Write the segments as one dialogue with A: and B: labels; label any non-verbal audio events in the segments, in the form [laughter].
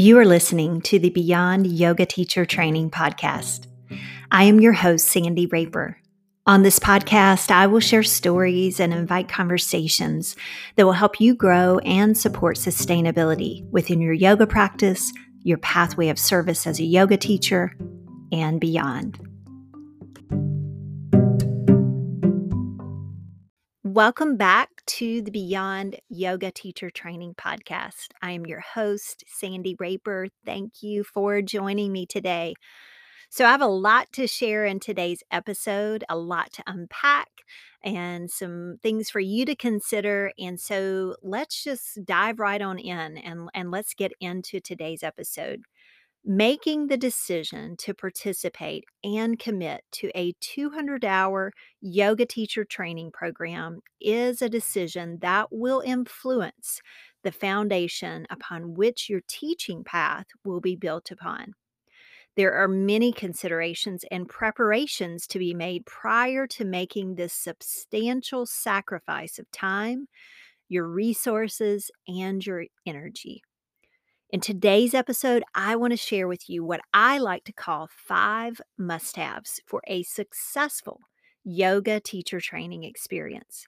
A: You are listening to the Beyond Yoga Teacher Training Podcast. I am your host, Sandy Raper. On this podcast, I will share stories and invite conversations that will help you grow and support sustainability within your yoga practice, your pathway of service as a yoga teacher, and beyond. Welcome back to the Beyond Yoga Teacher Training Podcast. I am your host, Sandy Raper. Thank you for joining me today. So, I have a lot to share in today's episode, a lot to unpack, and some things for you to consider. And so, let's just dive right on in and, and let's get into today's episode. Making the decision to participate and commit to a 200 hour yoga teacher training program is a decision that will influence the foundation upon which your teaching path will be built upon. There are many considerations and preparations to be made prior to making this substantial sacrifice of time, your resources, and your energy. In today's episode, I want to share with you what I like to call five must haves for a successful yoga teacher training experience.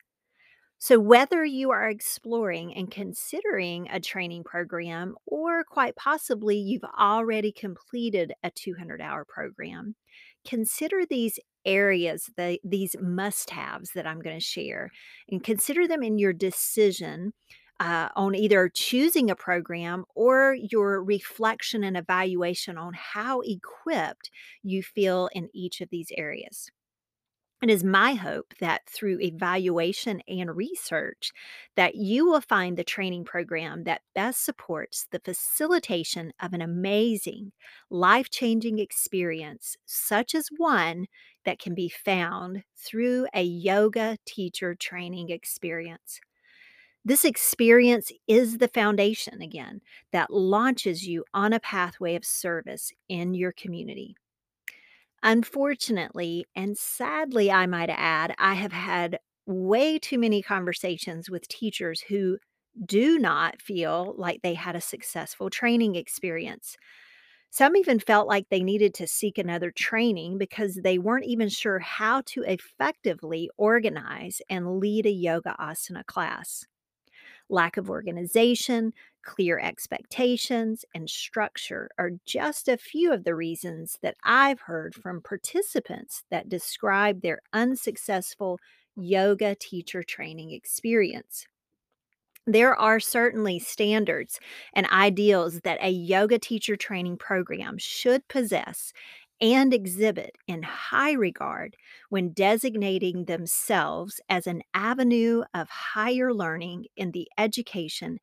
A: So, whether you are exploring and considering a training program, or quite possibly you've already completed a 200 hour program, consider these areas, the, these must haves that I'm going to share, and consider them in your decision uh, on either choosing a program or your reflection and evaluation on how equipped you feel in each of these areas. It is my hope that through evaluation and research that you will find the training program that best supports the facilitation of an amazing, life-changing experience such as one that can be found through a yoga teacher training experience. This experience is the foundation, again, that launches you on a pathway of service in your community. Unfortunately, and sadly, I might add, I have had way too many conversations with teachers who do not feel like they had a successful training experience. Some even felt like they needed to seek another training because they weren't even sure how to effectively organize and lead a yoga asana class. Lack of organization, clear expectations, and structure are just a few of the reasons that I've heard from participants that describe their unsuccessful yoga teacher training experience. There are certainly standards and ideals that a yoga teacher training program should possess and exhibit in high regard when designating themselves as an avenue of higher learning in the education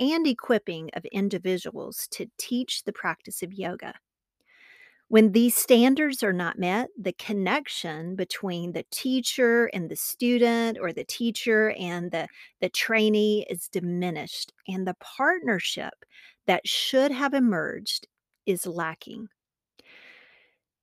A: and equipping of individuals to teach the practice of yoga. When these standards are not met, the connection between the teacher and the student or the teacher and the, the trainee is diminished, and the partnership that should have emerged is lacking.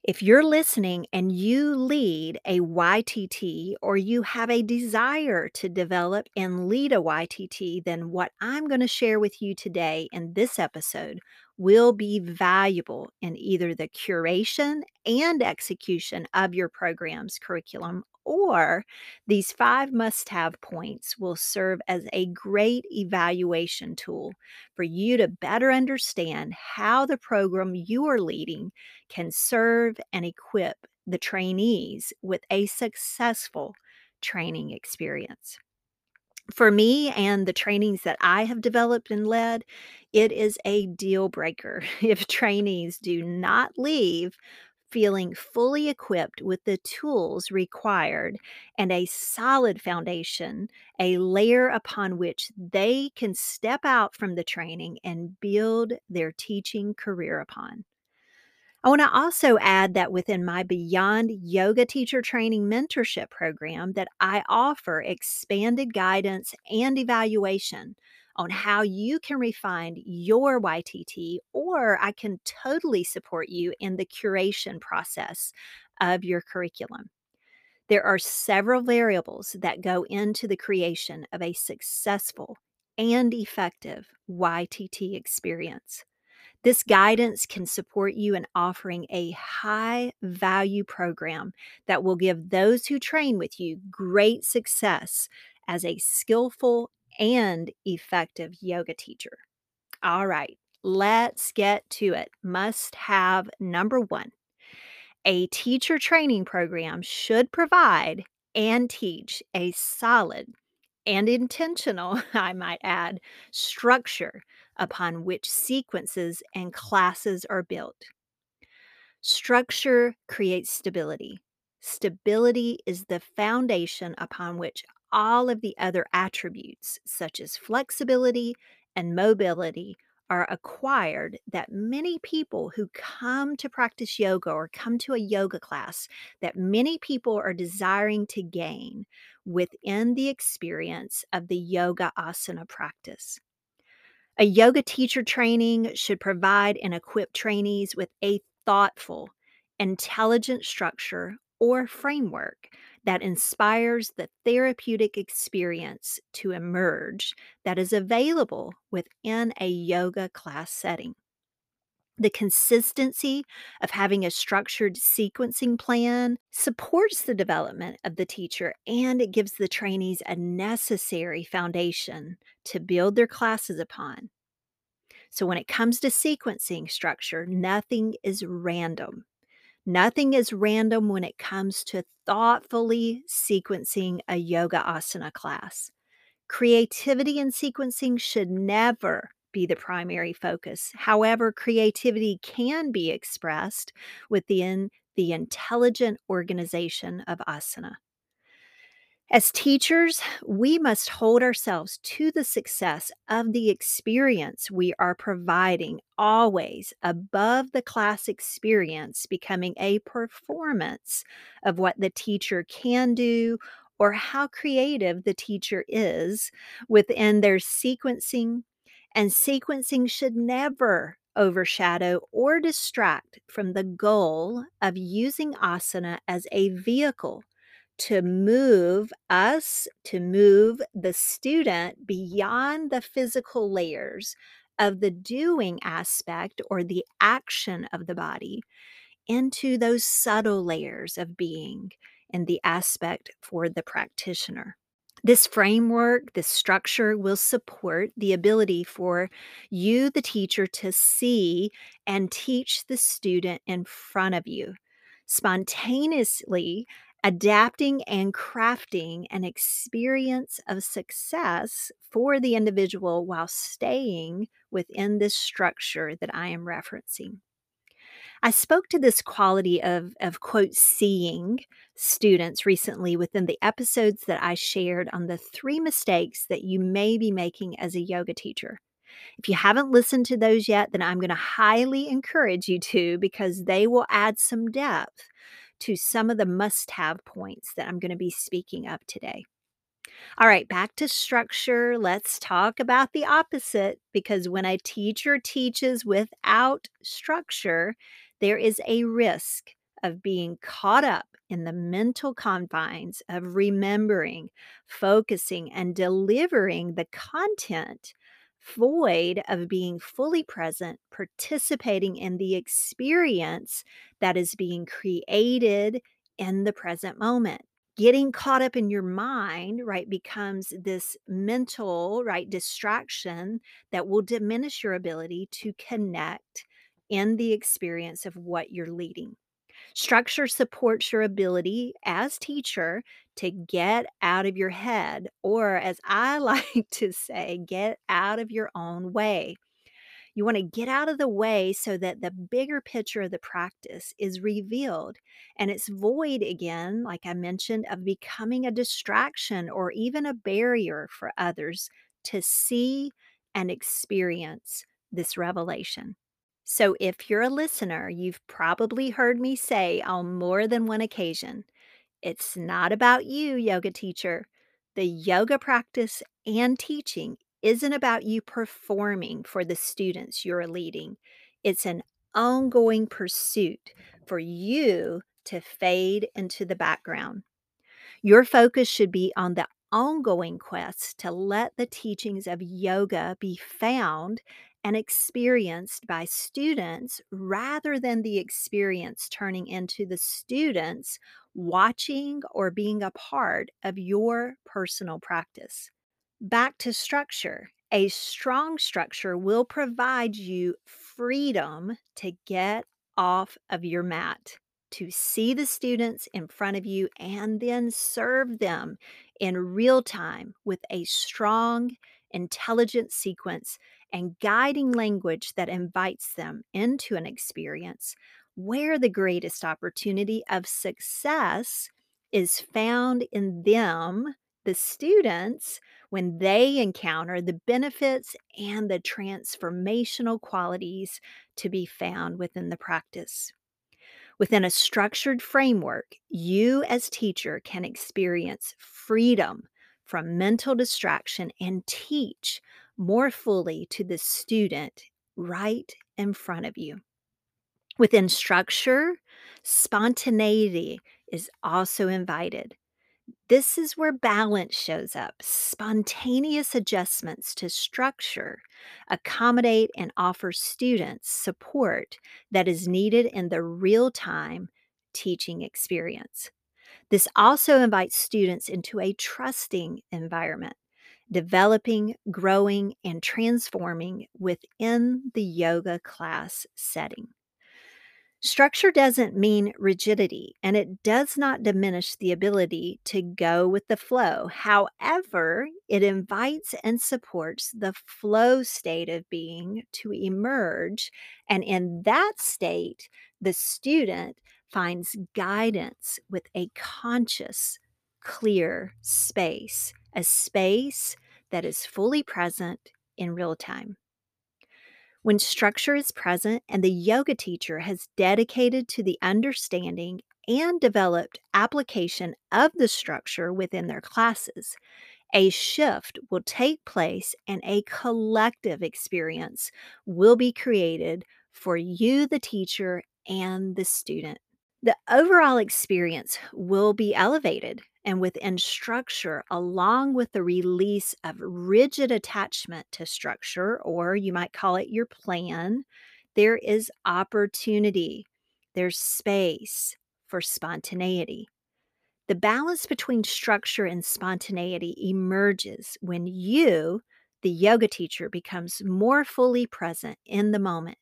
A: If you're listening and you lead a YTT or you have a desire to develop and lead a YTT, then what I'm going to share with you today in this episode will be valuable in either the curation and execution of your program's curriculum or these five must have points will serve as a great evaluation tool for you to better understand how the program you are leading can serve and equip the trainees with a successful training experience. For me and the trainings that I have developed and led, it is a deal breaker [laughs] if trainees do not leave feeling fully equipped with the tools required and a solid foundation, a layer upon which they can step out from the training and build their teaching career upon. I want to also add that within my Beyond Yoga Teacher Training Mentorship program that I offer expanded guidance and evaluation on how you can refine your YTT, or I can totally support you in the curation process of your curriculum. There are several variables that go into the creation of a successful and effective YTT experience. This guidance can support you in offering a high value program that will give those who train with you great success as a skillful and effective yoga teacher. All right, let's get to it. Must have number one a teacher training program should provide and teach a solid and intentional, [laughs] I might add, structure upon which sequences and classes are built. Structure creates stability. Stability is the foundation upon which all of the other attributes, such as flexibility and mobility, are acquired that many people who come to practice yoga or come to a yoga class that many people are desiring to gain within the experience of the yoga asana practice. A yoga teacher training should provide and equip trainees with a thoughtful, intelligent structure or framework that inspires the therapeutic experience to emerge that is available within a yoga class setting. The consistency of having a structured sequencing plan supports the development of the teacher and it gives the trainees a necessary foundation to build their classes upon. So, when it comes to sequencing structure, nothing is random. Nothing is random when it comes to thoughtfully sequencing a yoga asana class. Creativity in sequencing should never be the primary focus. However, creativity can be expressed within the intelligent organization of asana. As teachers, we must hold ourselves to the success of the experience we are providing, always above the class experience becoming a performance of what the teacher can do or how creative the teacher is within their sequencing. And sequencing should never overshadow or distract from the goal of using asana as a vehicle to move us, to move the student beyond the physical layers of the doing aspect or the action of the body into those subtle layers of being and the aspect for the practitioner. This framework, this structure will support the ability for you, the teacher, to see and teach the student in front of you spontaneously adapting and crafting an experience of success for the individual while staying within this structure that I am referencing. I spoke to this quality of, of quote, seeing students recently within the episodes that I shared on the three mistakes that you may be making as a yoga teacher. If you haven't listened to those yet, then I'm going to highly encourage you to because they will add some depth to some of the must have points that I'm going to be speaking of today. All right, back to structure. Let's talk about the opposite because when a teacher teaches without structure, there is a risk of being caught up in the mental confines of remembering, focusing, and delivering the content void of being fully present, participating in the experience that is being created in the present moment. Getting caught up in your mind, right, becomes this mental, right, distraction that will diminish your ability to connect in the experience of what you're leading. Structure supports your ability as teacher to get out of your head, or as I [laughs] like to say, get out of your own way. You want to get out of the way so that the bigger picture of the practice is revealed and it's void again, like I mentioned, of becoming a distraction or even a barrier for others to see and experience this revelation. So, if you're a listener, you've probably heard me say on more than one occasion it's not about you, yoga teacher. The yoga practice and teaching isn't about you performing for the students you're leading, it's an ongoing pursuit for you to fade into the background. Your focus should be on the ongoing quest to let the teachings of yoga be found and experienced by students rather than the experience turning into the students watching or being a part of your personal practice. Back to structure. A strong structure will provide you freedom to get off of your mat, to see the students in front of you, and then serve them in real time with a strong, intelligent sequence and guiding language that invites them into an experience where the greatest opportunity of success is found in them, the students, when they encounter the benefits and the transformational qualities to be found within the practice. Within a structured framework, you as teacher can experience freedom from mental distraction and teach more fully to the student right in front of you. Within structure, spontaneity is also invited. This is where balance shows up. Spontaneous adjustments to structure accommodate and offer students support that is needed in the real time teaching experience. This also invites students into a trusting environment, developing, growing, and transforming within the yoga class setting. Structure doesn't mean rigidity, and it does not diminish the ability to go with the flow. However, it invites and supports the flow state of being to emerge. And in that state, the student finds guidance with a conscious, clear space, a space that is fully present in real time. When structure is present and the yoga teacher has dedicated to the understanding and developed application of the structure within their classes, a shift will take place and a collective experience will be created for you, the teacher, and the student. The overall experience will be elevated and within structure, along with the release of rigid attachment to structure, or you might call it your plan, there is opportunity, there's space for spontaneity. The balance between structure and spontaneity emerges when you, the yoga teacher, becomes more fully present in the moment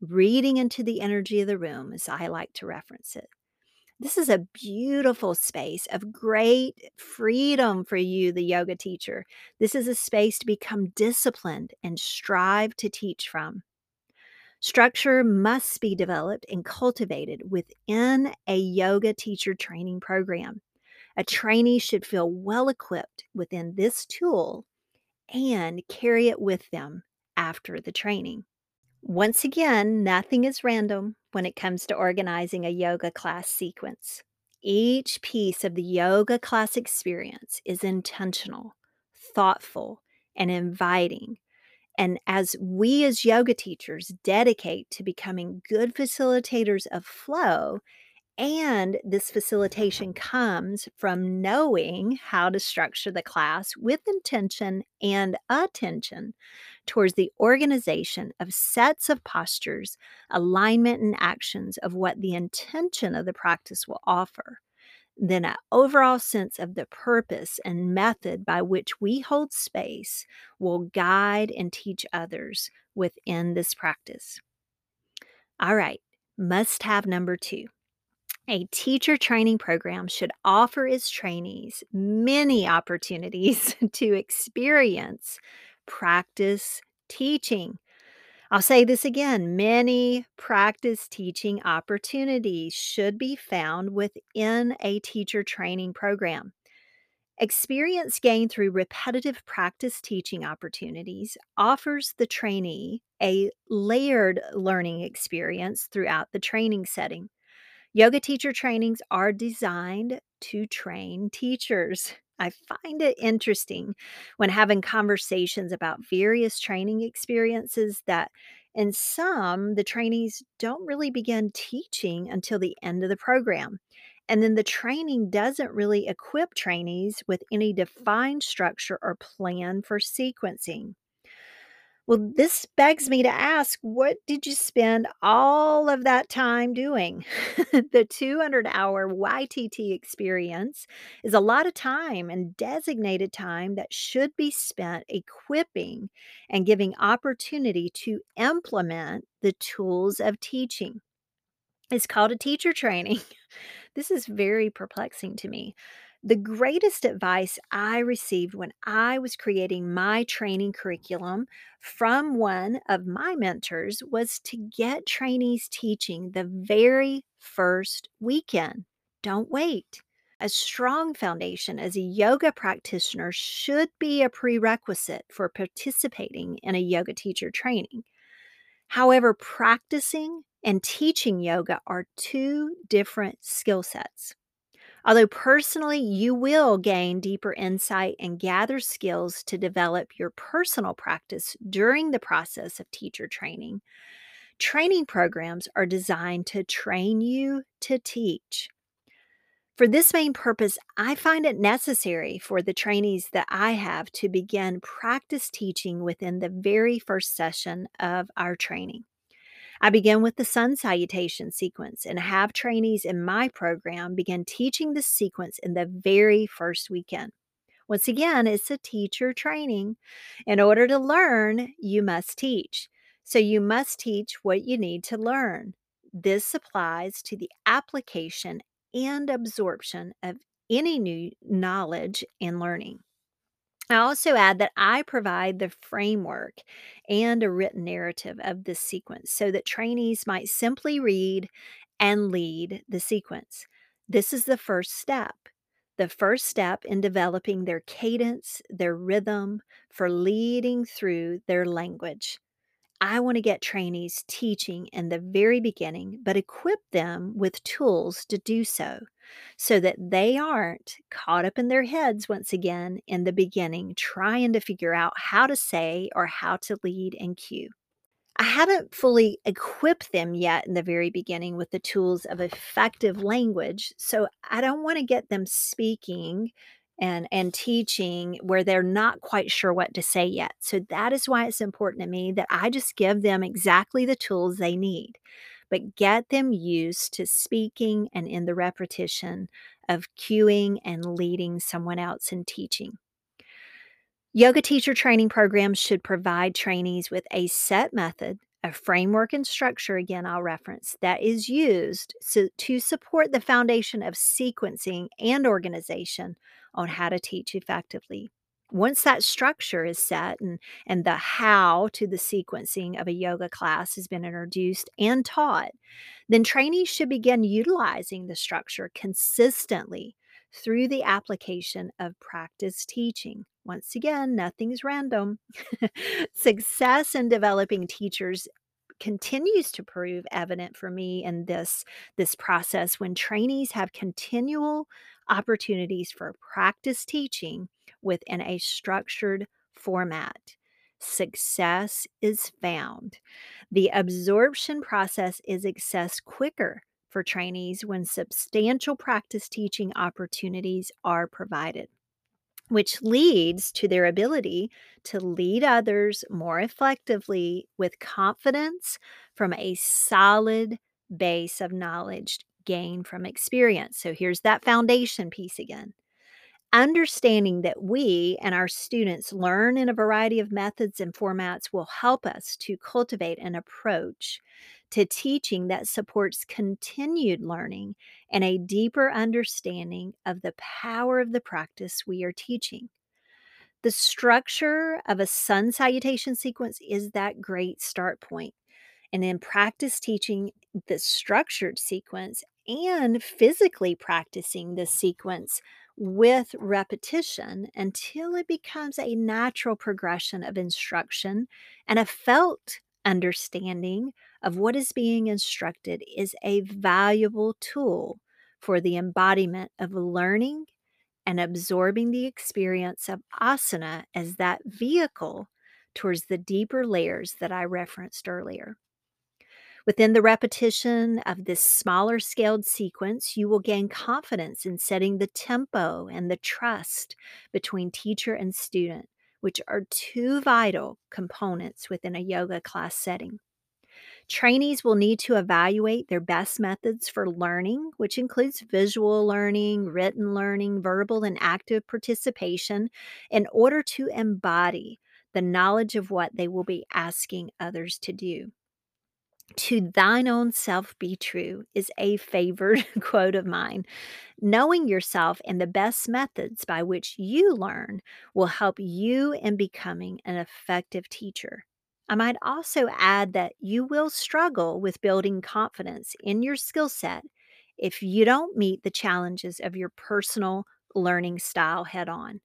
A: reading into the energy of the room, as I like to reference it. This is a beautiful space of great freedom for you, the yoga teacher. This is a space to become disciplined and strive to teach from. Structure must be developed and cultivated within a yoga teacher training program. A trainee should feel well equipped within this tool and carry it with them after the training. Once again, nothing is random when it comes to organizing a yoga class sequence. Each piece of the yoga class experience is intentional, thoughtful, and inviting. And as we as yoga teachers dedicate to becoming good facilitators of flow, and this facilitation comes from knowing how to structure the class with intention and attention towards the organization of sets of postures, alignment, and actions of what the intention of the practice will offer. Then, an overall sense of the purpose and method by which we hold space will guide and teach others within this practice. All right, must have number two a teacher training program should offer its trainees many opportunities [laughs] to experience, practice teaching. I'll say this again many practice teaching opportunities should be found within a teacher training program. Experience gained through repetitive practice teaching opportunities offers the trainee a layered learning experience throughout the training setting. Yoga teacher trainings are designed to train teachers. I find it interesting when having conversations about various training experiences that in some, the trainees don't really begin teaching until the end of the program. And then the training doesn't really equip trainees with any defined structure or plan for sequencing. Well, this begs me to ask what did you spend all of that time doing? [laughs] the 200 hour YTT experience is a lot of time and designated time that should be spent equipping and giving opportunity to implement the tools of teaching. It's called a teacher training. [laughs] This is very perplexing to me. The greatest advice I received when I was creating my training curriculum from one of my mentors was to get trainees teaching the very first weekend. Don't wait. A strong foundation as a yoga practitioner should be a prerequisite for participating in a yoga teacher training. However, practicing and teaching yoga are two different skill sets. Although personally, you will gain deeper insight and gather skills to develop your personal practice during the process of teacher training, training programs are designed to train you to teach. For this main purpose, I find it necessary for the trainees that I have to begin practice teaching within the very first session of our training. I begin with the sun salutation sequence and have trainees in my program begin teaching the sequence in the very first weekend. Once again, it's a teacher training. In order to learn, you must teach. So you must teach what you need to learn. This applies to the application and absorption of any new knowledge and learning. I also add that I provide the framework and a written narrative of this sequence so that trainees might simply read and lead the sequence. This is the first step. The first step in developing their cadence, their rhythm for leading through their language. I want to get trainees teaching in the very beginning, but equip them with tools to do so so that they aren't caught up in their heads once again in the beginning, trying to figure out how to say or how to lead and cue. I haven't fully equipped them yet in the very beginning with the tools of effective language. So I don't want to get them speaking and and teaching where they're not quite sure what to say yet. So that is why it's important to me that I just give them exactly the tools they need, but get them used to speaking and in the repetition of cueing and leading someone else in teaching. Yoga teacher training programs should provide trainees with a set method, a framework and structure, again, I'll reference, that is used so, to support the foundation of sequencing and organization on how to teach effectively. Once that structure is set and, and the how to the sequencing of a yoga class has been introduced and taught, then trainees should begin utilizing the structure consistently through the application of practice teaching. Once again, nothing's random. [laughs] Success in developing teachers continues to prove evident for me in this this process when trainees have continual opportunities for practice teaching within a structured format. Success is found. The absorption process is accessed quicker for trainees when substantial practice teaching opportunities are provided which leads to their ability to lead others more effectively with confidence from a solid base of knowledge gained from experience. So here's that foundation piece again. Understanding that we and our students learn in a variety of methods and formats will help us to cultivate an approach to teaching that supports continued learning and a deeper understanding of the power of the practice we are teaching. The structure of a sun salutation sequence is that great start point. And in practice teaching the structured sequence and physically practicing the sequence with repetition until it becomes a natural progression of instruction and a felt understanding of what is being instructed is a valuable tool for the embodiment of learning and absorbing the experience of asana as that vehicle towards the deeper layers that I referenced earlier. Within the repetition of this smaller scaled sequence, you will gain confidence in setting the tempo and the trust between teacher and student, which are two vital components within a yoga class setting. Trainees will need to evaluate their best methods for learning, which includes visual learning, written learning, verbal and active participation, in order to embody the knowledge of what they will be asking others to do. To thine own self be true is a favored [laughs] quote of mine. Knowing yourself and the best methods by which you learn will help you in becoming an effective teacher. I might also add that you will struggle with building confidence in your skill set if you don't meet the challenges of your personal learning style head on.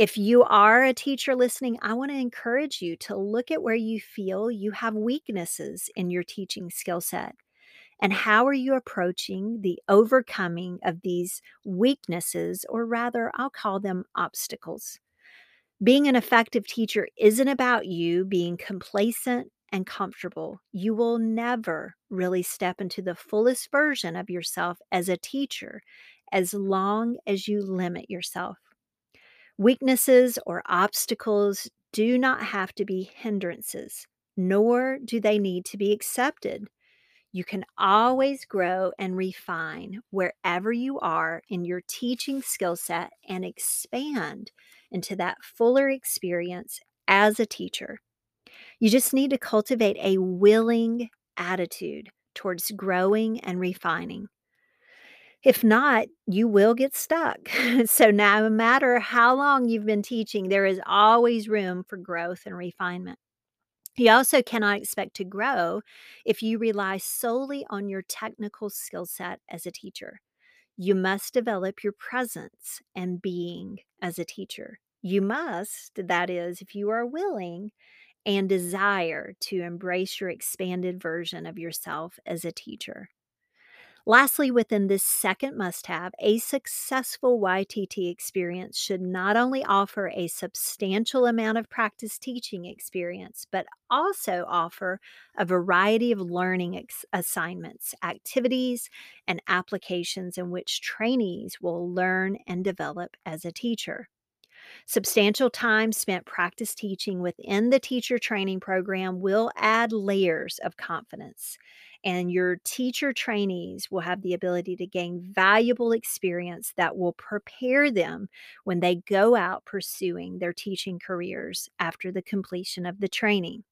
A: If you are a teacher listening, I want to encourage you to look at where you feel you have weaknesses in your teaching skill set. And how are you approaching the overcoming of these weaknesses, or rather, I'll call them obstacles? Being an effective teacher isn't about you being complacent and comfortable. You will never really step into the fullest version of yourself as a teacher as long as you limit yourself. Weaknesses or obstacles do not have to be hindrances, nor do they need to be accepted. You can always grow and refine wherever you are in your teaching skill set and expand into that fuller experience as a teacher. You just need to cultivate a willing attitude towards growing and refining. If not, you will get stuck. [laughs] so, no matter how long you've been teaching, there is always room for growth and refinement. You also cannot expect to grow if you rely solely on your technical skill set as a teacher. You must develop your presence and being as a teacher. You must, that is, if you are willing and desire to embrace your expanded version of yourself as a teacher. Lastly, within this second must have, a successful YTT experience should not only offer a substantial amount of practice teaching experience, but also offer a variety of learning ex- assignments, activities, and applications in which trainees will learn and develop as a teacher. Substantial time spent practice teaching within the teacher training program will add layers of confidence and your teacher trainees will have the ability to gain valuable experience that will prepare them when they go out pursuing their teaching careers after the completion of the training.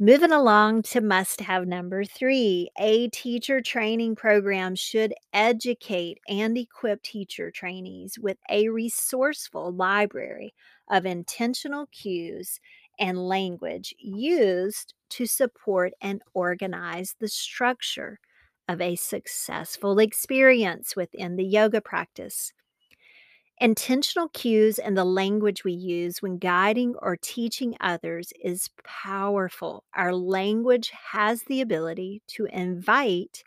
A: Moving along to must have number three, a teacher training program should educate and equip teacher trainees with a resourceful library of intentional cues and language used to support and organize the structure of a successful experience within the yoga practice. Intentional cues and the language we use when guiding or teaching others is powerful. Our language has the ability to invite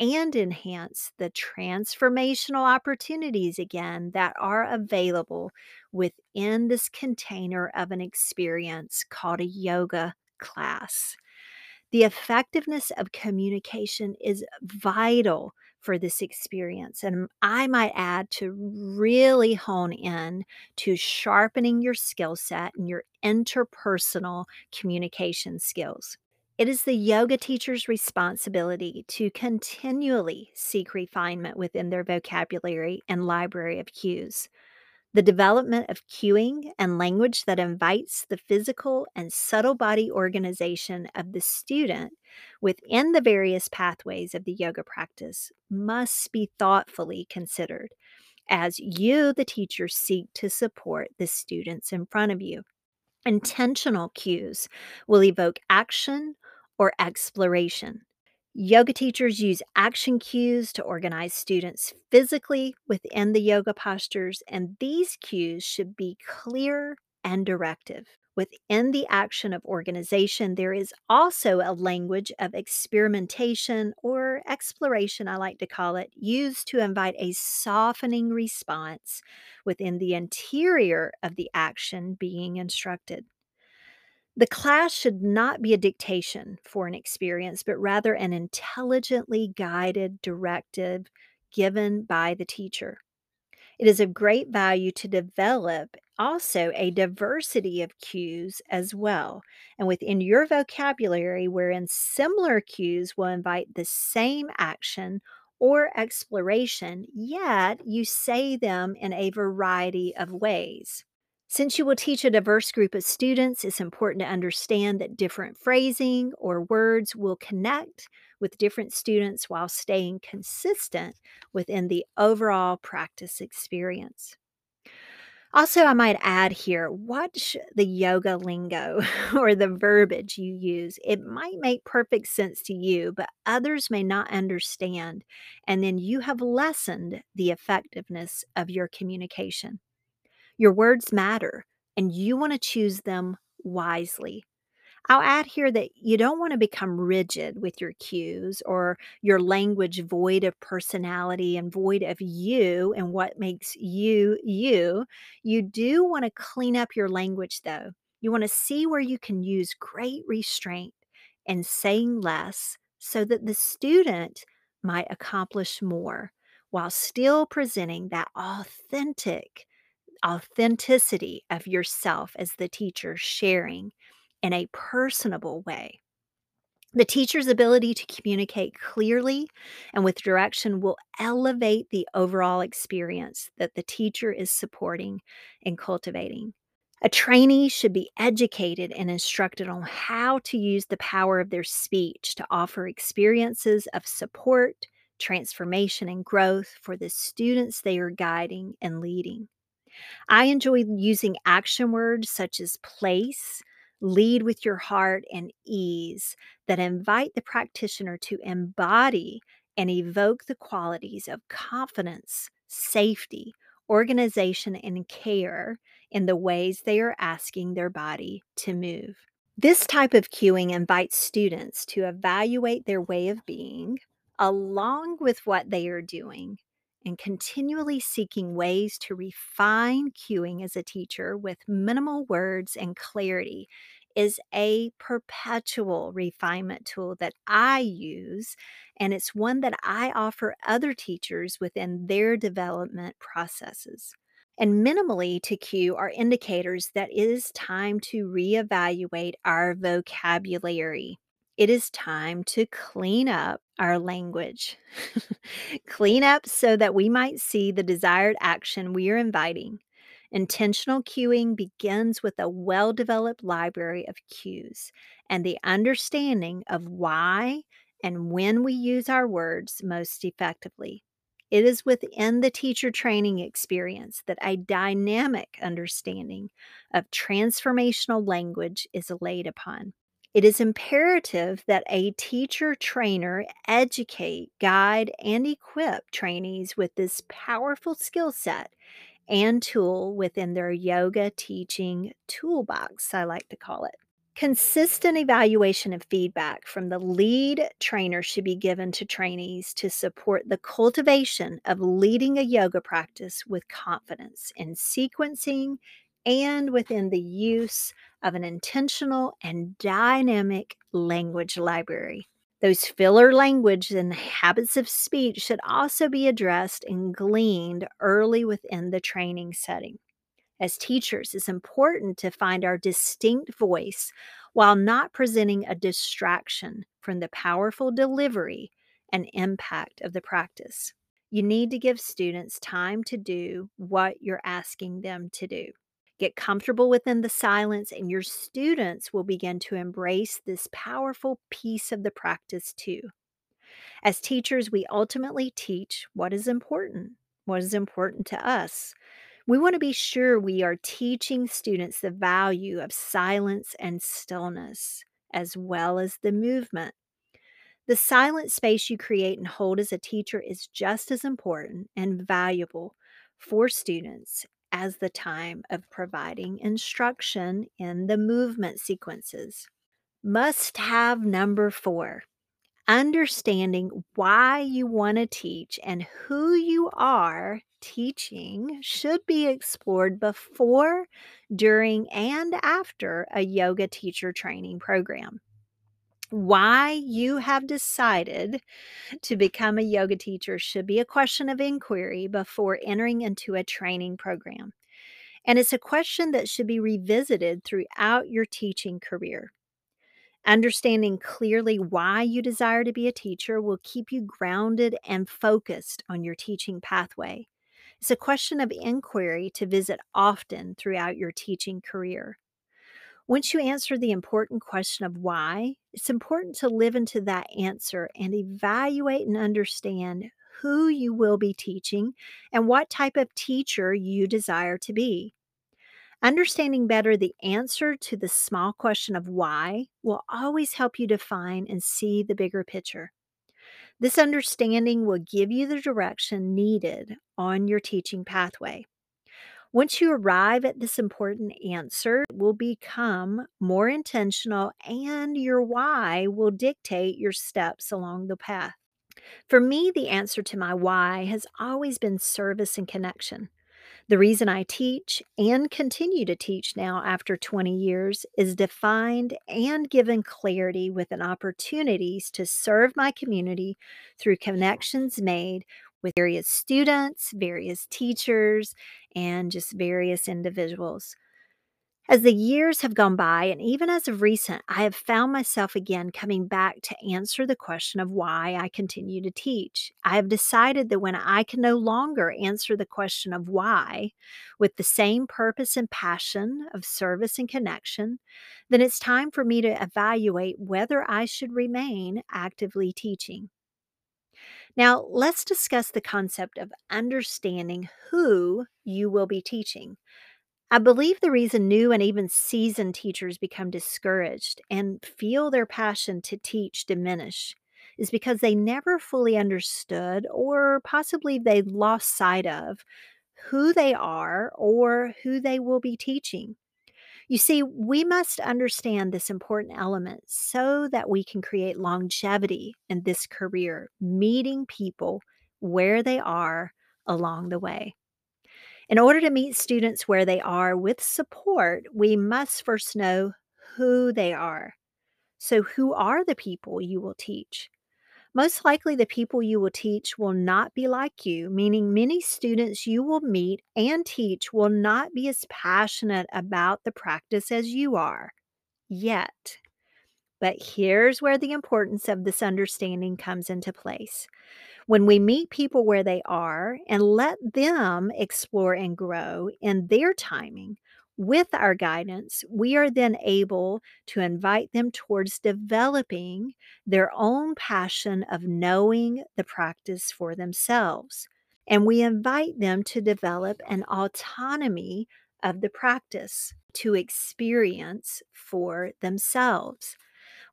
A: and enhance the transformational opportunities again that are available within this container of an experience called a yoga class. The effectiveness of communication is vital for this experience. And I might add to really hone in to sharpening your skill set and your interpersonal communication skills. It is the yoga teacher's responsibility to continually seek refinement within their vocabulary and library of cues. The development of cueing and language that invites the physical and subtle body organization of the student within the various pathways of the yoga practice must be thoughtfully considered as you, the teacher, seek to support the students in front of you. Intentional cues will evoke action or exploration. Yoga teachers use action cues to organize students physically within the yoga postures, and these cues should be clear and directive. Within the action of organization, there is also a language of experimentation or exploration, I like to call it, used to invite a softening response within the interior of the action being instructed. The class should not be a dictation for an experience, but rather an intelligently guided directive given by the teacher. It is of great value to develop also a diversity of cues as well. And within your vocabulary, wherein similar cues will invite the same action or exploration, yet you say them in a variety of ways. Since you will teach a diverse group of students, it's important to understand that different phrasing or words will connect with different students while staying consistent within the overall practice experience. Also, I might add here watch the yoga lingo [laughs] or the verbiage you use. It might make perfect sense to you, but others may not understand. And then you have lessened the effectiveness of your communication. Your words matter, and you want to choose them wisely. I'll add here that you don't want to become rigid with your cues or your language void of personality and void of you and what makes you you. You do want to clean up your language though. You want to see where you can use great restraint and saying less so that the student might accomplish more while still presenting that authentic authenticity of yourself as the teacher sharing in a personable way. The teacher's ability to communicate clearly and with direction will elevate the overall experience that the teacher is supporting and cultivating. A trainee should be educated and instructed on how to use the power of their speech to offer experiences of support, transformation, and growth for the students they are guiding and leading. I enjoy using action words such as place, lead with your heart, and ease that invite the practitioner to embody and evoke the qualities of confidence, safety, organization, and care in the ways they are asking their body to move. This type of cueing invites students to evaluate their way of being along with what they are doing and continually seeking ways to refine cueing as a teacher with minimal words and clarity is a perpetual refinement tool that I use, and it's one that I offer other teachers within their development processes. And minimally to cue are indicators that it is time to reevaluate our vocabulary. It is time to clean up our language. [laughs] clean up so that we might see the desired action we are inviting. Intentional cueing begins with a well developed library of cues and the understanding of why and when we use our words most effectively. It is within the teacher training experience that a dynamic understanding of transformational language is laid upon. It is imperative that a teacher trainer educate, guide, and equip trainees with this powerful skill set and tool within their yoga teaching toolbox, I like to call it. Consistent evaluation and feedback from the lead trainer should be given to trainees to support the cultivation of leading a yoga practice with confidence in sequencing and within the use of an intentional and dynamic language library. Those filler language and habits of speech should also be addressed and gleaned early within the training setting. As teachers, it's important to find our distinct voice while not presenting a distraction from the powerful delivery and impact of the practice. You need to give students time to do what you're asking them to do. Get comfortable within the silence, and your students will begin to embrace this powerful piece of the practice too. As teachers, we ultimately teach what is important, what is important to us. We want to be sure we are teaching students the value of silence and stillness, as well as the movement. The silent space you create and hold as a teacher is just as important and valuable for students as the time of providing instruction in the movement sequences. Must have number four Understanding why you want to teach and who you are teaching should be explored before, during, and after a yoga teacher training program. Why you have decided to become a yoga teacher should be a question of inquiry before entering into a training program. And it's a question that should be revisited throughout your teaching career. Understanding clearly why you desire to be a teacher will keep you grounded and focused on your teaching pathway. It's a question of inquiry to visit often throughout your teaching career. Once you answer the important question of why, it's important to live into that answer and evaluate and understand who you will be teaching and what type of teacher you desire to be. Understanding better the answer to the small question of why will always help you define and see the bigger picture. This understanding will give you the direction needed on your teaching pathway. Once you arrive at this important answer, it will become more intentional and your why will dictate your steps along the path. For me, the answer to my why has always been service and connection. The reason I teach and continue to teach now after 20 years is defined and given clarity with an opportunities to serve my community through connections made with various students, various teachers, and just various individuals. As the years have gone by, and even as of recent, I have found myself again coming back to answer the question of why I continue to teach. I have decided that when I can no longer answer the question of why with the same purpose and passion of service and connection, then it's time for me to evaluate whether I should remain actively teaching. Now, let's discuss the concept of understanding who you will be teaching. I believe the reason new and even seasoned teachers become discouraged and feel their passion to teach diminish is because they never fully understood or possibly they lost sight of who they are or who they will be teaching. You see, we must understand this important element so that we can create longevity in this career, meeting people where they are along the way. In order to meet students where they are with support, we must first know who they are. So, who are the people you will teach? Most likely, the people you will teach will not be like you, meaning many students you will meet and teach will not be as passionate about the practice as you are yet. But here's where the importance of this understanding comes into place. When we meet people where they are and let them explore and grow in their timing, with our guidance, we are then able to invite them towards developing their own passion of knowing the practice for themselves. And we invite them to develop an autonomy of the practice to experience for themselves.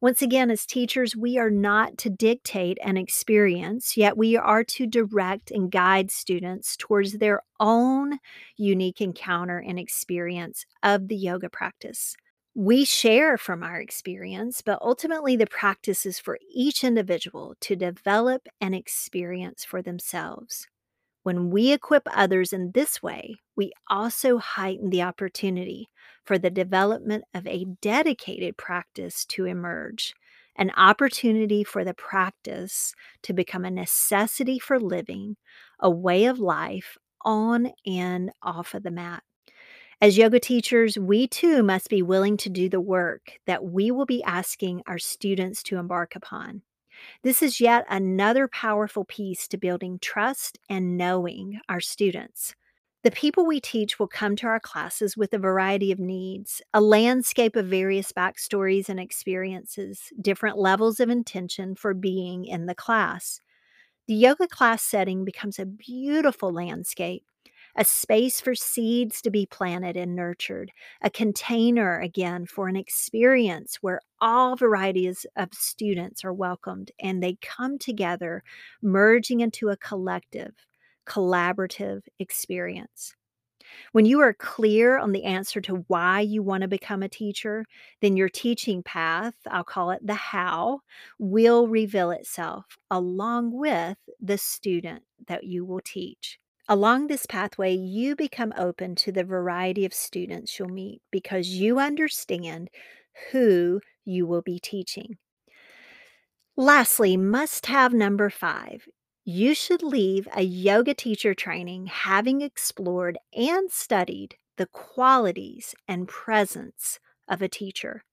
A: Once again, as teachers, we are not to dictate an experience, yet we are to direct and guide students towards their own unique encounter and experience of the yoga practice. We share from our experience, but ultimately the practice is for each individual to develop an experience for themselves. When we equip others in this way, we also heighten the opportunity for the development of a dedicated practice to emerge, an opportunity for the practice to become a necessity for living, a way of life on and off of the mat. As yoga teachers, we too must be willing to do the work that we will be asking our students to embark upon. This is yet another powerful piece to building trust and knowing our students. The people we teach will come to our classes with a variety of needs, a landscape of various backstories and experiences, different levels of intention for being in the class. The yoga class setting becomes a beautiful landscape a space for seeds to be planted and nurtured, a container again for an experience where all varieties of students are welcomed and they come together, merging into a collective, collaborative experience. When you are clear on the answer to why you want to become a teacher, then your teaching path, I'll call it the how, will reveal itself along with the student that you will teach. Along this pathway, you become open to the variety of students you'll meet because you understand who you will be teaching. Lastly, must have number five you should leave a yoga teacher training having explored and studied the qualities and presence of a teacher.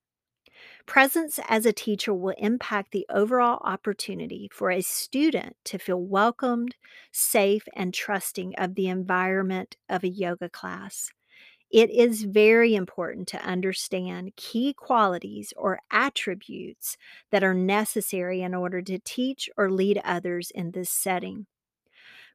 A: Presence as a teacher will impact the overall opportunity for a student to feel welcomed, safe, and trusting of the environment of a yoga class. It is very important to understand key qualities or attributes that are necessary in order to teach or lead others in this setting.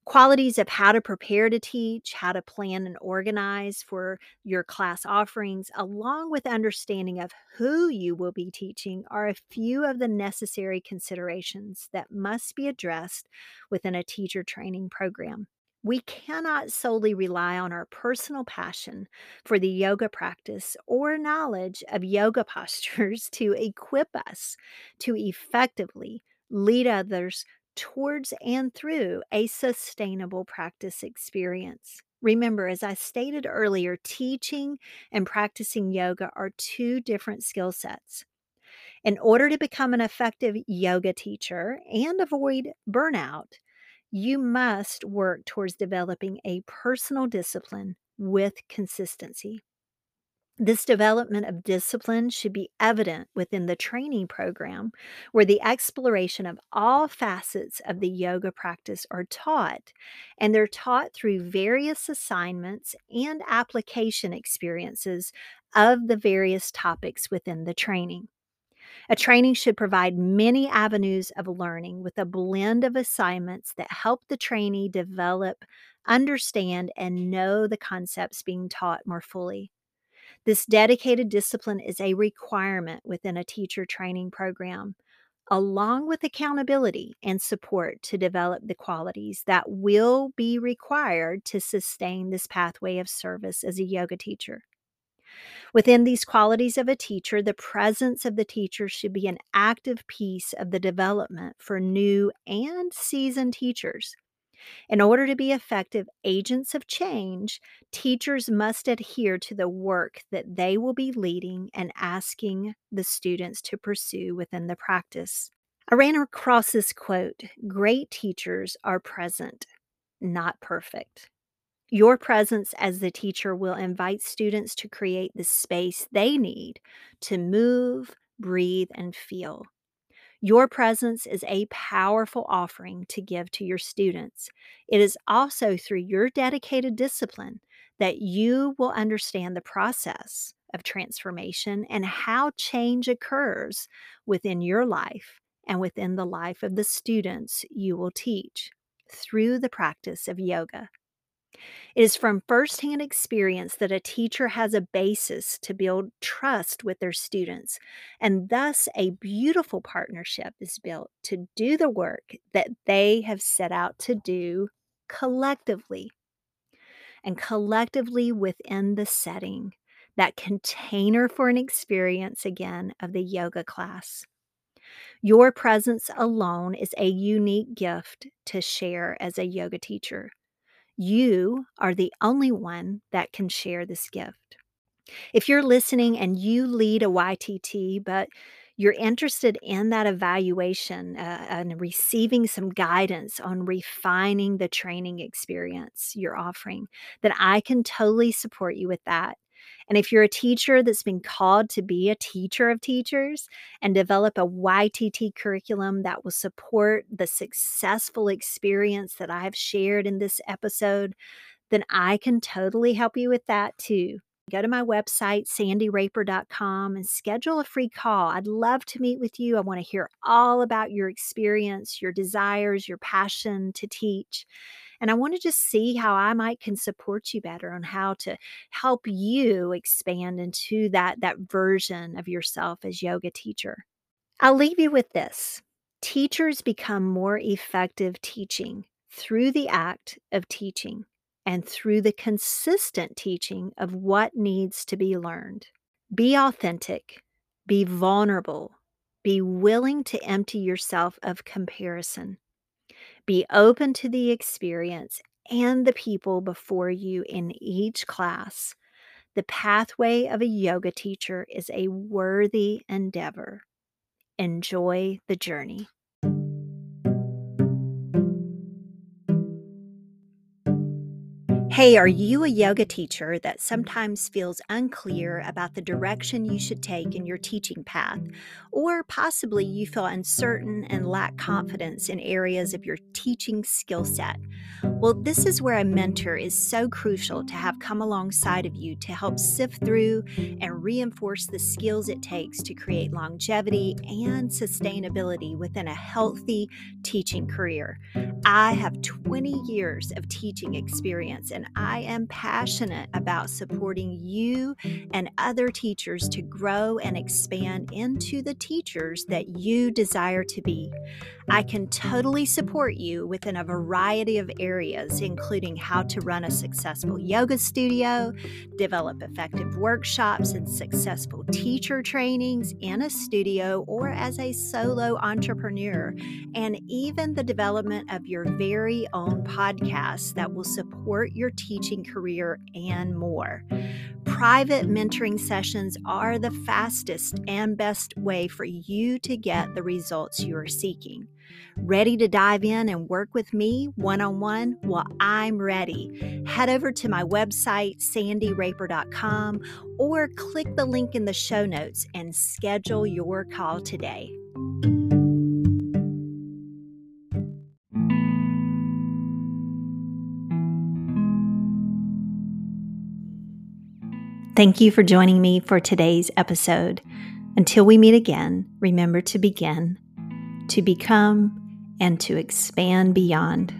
A: Qualities of how to prepare to teach, how to plan and organize for your class offerings, along with understanding of who you will be teaching, are a few of the necessary considerations that must be addressed within a teacher training program. We cannot solely rely on our personal passion for the yoga practice or knowledge of yoga [laughs] postures to equip us to effectively lead others towards and through a sustainable practice experience. Remember, as I stated earlier, teaching and practicing yoga are two different skill sets. In order to become an effective yoga teacher and avoid burnout, you must work towards developing a personal discipline with consistency. This development of discipline should be evident within the training program, where the exploration of all facets of the yoga practice are taught, and they're taught through various assignments and application experiences of the various topics within the training. A training should provide many avenues of learning with a blend of assignments that help the trainee develop, understand, and know the concepts being taught more fully. This dedicated discipline is a requirement within a teacher training program, along with accountability and support to develop the qualities that will be required to sustain this pathway of service as a yoga teacher. Within these qualities of a teacher, the presence of the teacher should be an active piece of the development for new and seasoned teachers. In order to be effective agents of change, teachers must adhere to the work that they will be leading and asking the students to pursue within the practice. I ran across this quote Great teachers are present, not perfect. Your presence as the teacher will invite students to create the space they need to move, breathe, and feel. Your presence is a powerful offering to give to your students. It is also through your dedicated discipline that you will understand the process of transformation and how change occurs within your life and within the life of the students you will teach through the practice of yoga. It is from firsthand experience that a teacher has a basis to build trust with their students, and thus a beautiful partnership is built to do the work that they have set out to do collectively. And collectively within the setting, that container for an experience again of the yoga class. Your presence alone is a unique gift to share as a yoga teacher. You are the only one that can share this gift. If you're listening and you lead a YTT, but you're interested in that evaluation uh, and receiving some guidance on refining the training experience you're offering, then I can totally support you with that. And if you're a teacher that's been called to be a teacher of teachers and develop a YTT curriculum that will support the successful experience that I've shared in this episode, then I can totally help you with that too. Go to my website, sandyraper.com, and schedule a free call. I'd love to meet with you. I want to hear all about your experience, your desires, your passion to teach. And I want to just see how I might can support you better on how to help you expand into that, that version of yourself as yoga teacher. I'll leave you with this. Teachers become more effective teaching through the act of teaching. And through the consistent teaching of what needs to be learned. Be authentic, be vulnerable, be willing to empty yourself of comparison. Be open to the experience and the people before you in each class. The pathway of a yoga teacher is a worthy endeavor. Enjoy the journey. Hey, are you a yoga teacher that sometimes feels unclear about the direction you should take in your teaching path? Or possibly you feel uncertain and lack confidence in areas of your teaching skill set? Well, this is where a mentor is so crucial to have come alongside of you to help sift through and reinforce the skills it takes to create longevity and sustainability within a healthy teaching career. I have 20 years of teaching experience and I am passionate about supporting you and other teachers to grow and expand into the teachers that you desire to be. I can totally support you within a variety of areas, including how to run a successful yoga studio, develop effective workshops and successful teacher trainings in a studio or as a solo entrepreneur, and even the development of your very own podcast that will support your teaching career and more. Private mentoring sessions are the fastest and best way for you to get the results you are seeking. Ready to dive in and work with me one on one? Well, I'm ready. Head over to my website, sandyraper.com, or click the link in the show notes and schedule your call today. Thank you for joining me for today's episode. Until we meet again, remember to begin, to become, and to expand beyond.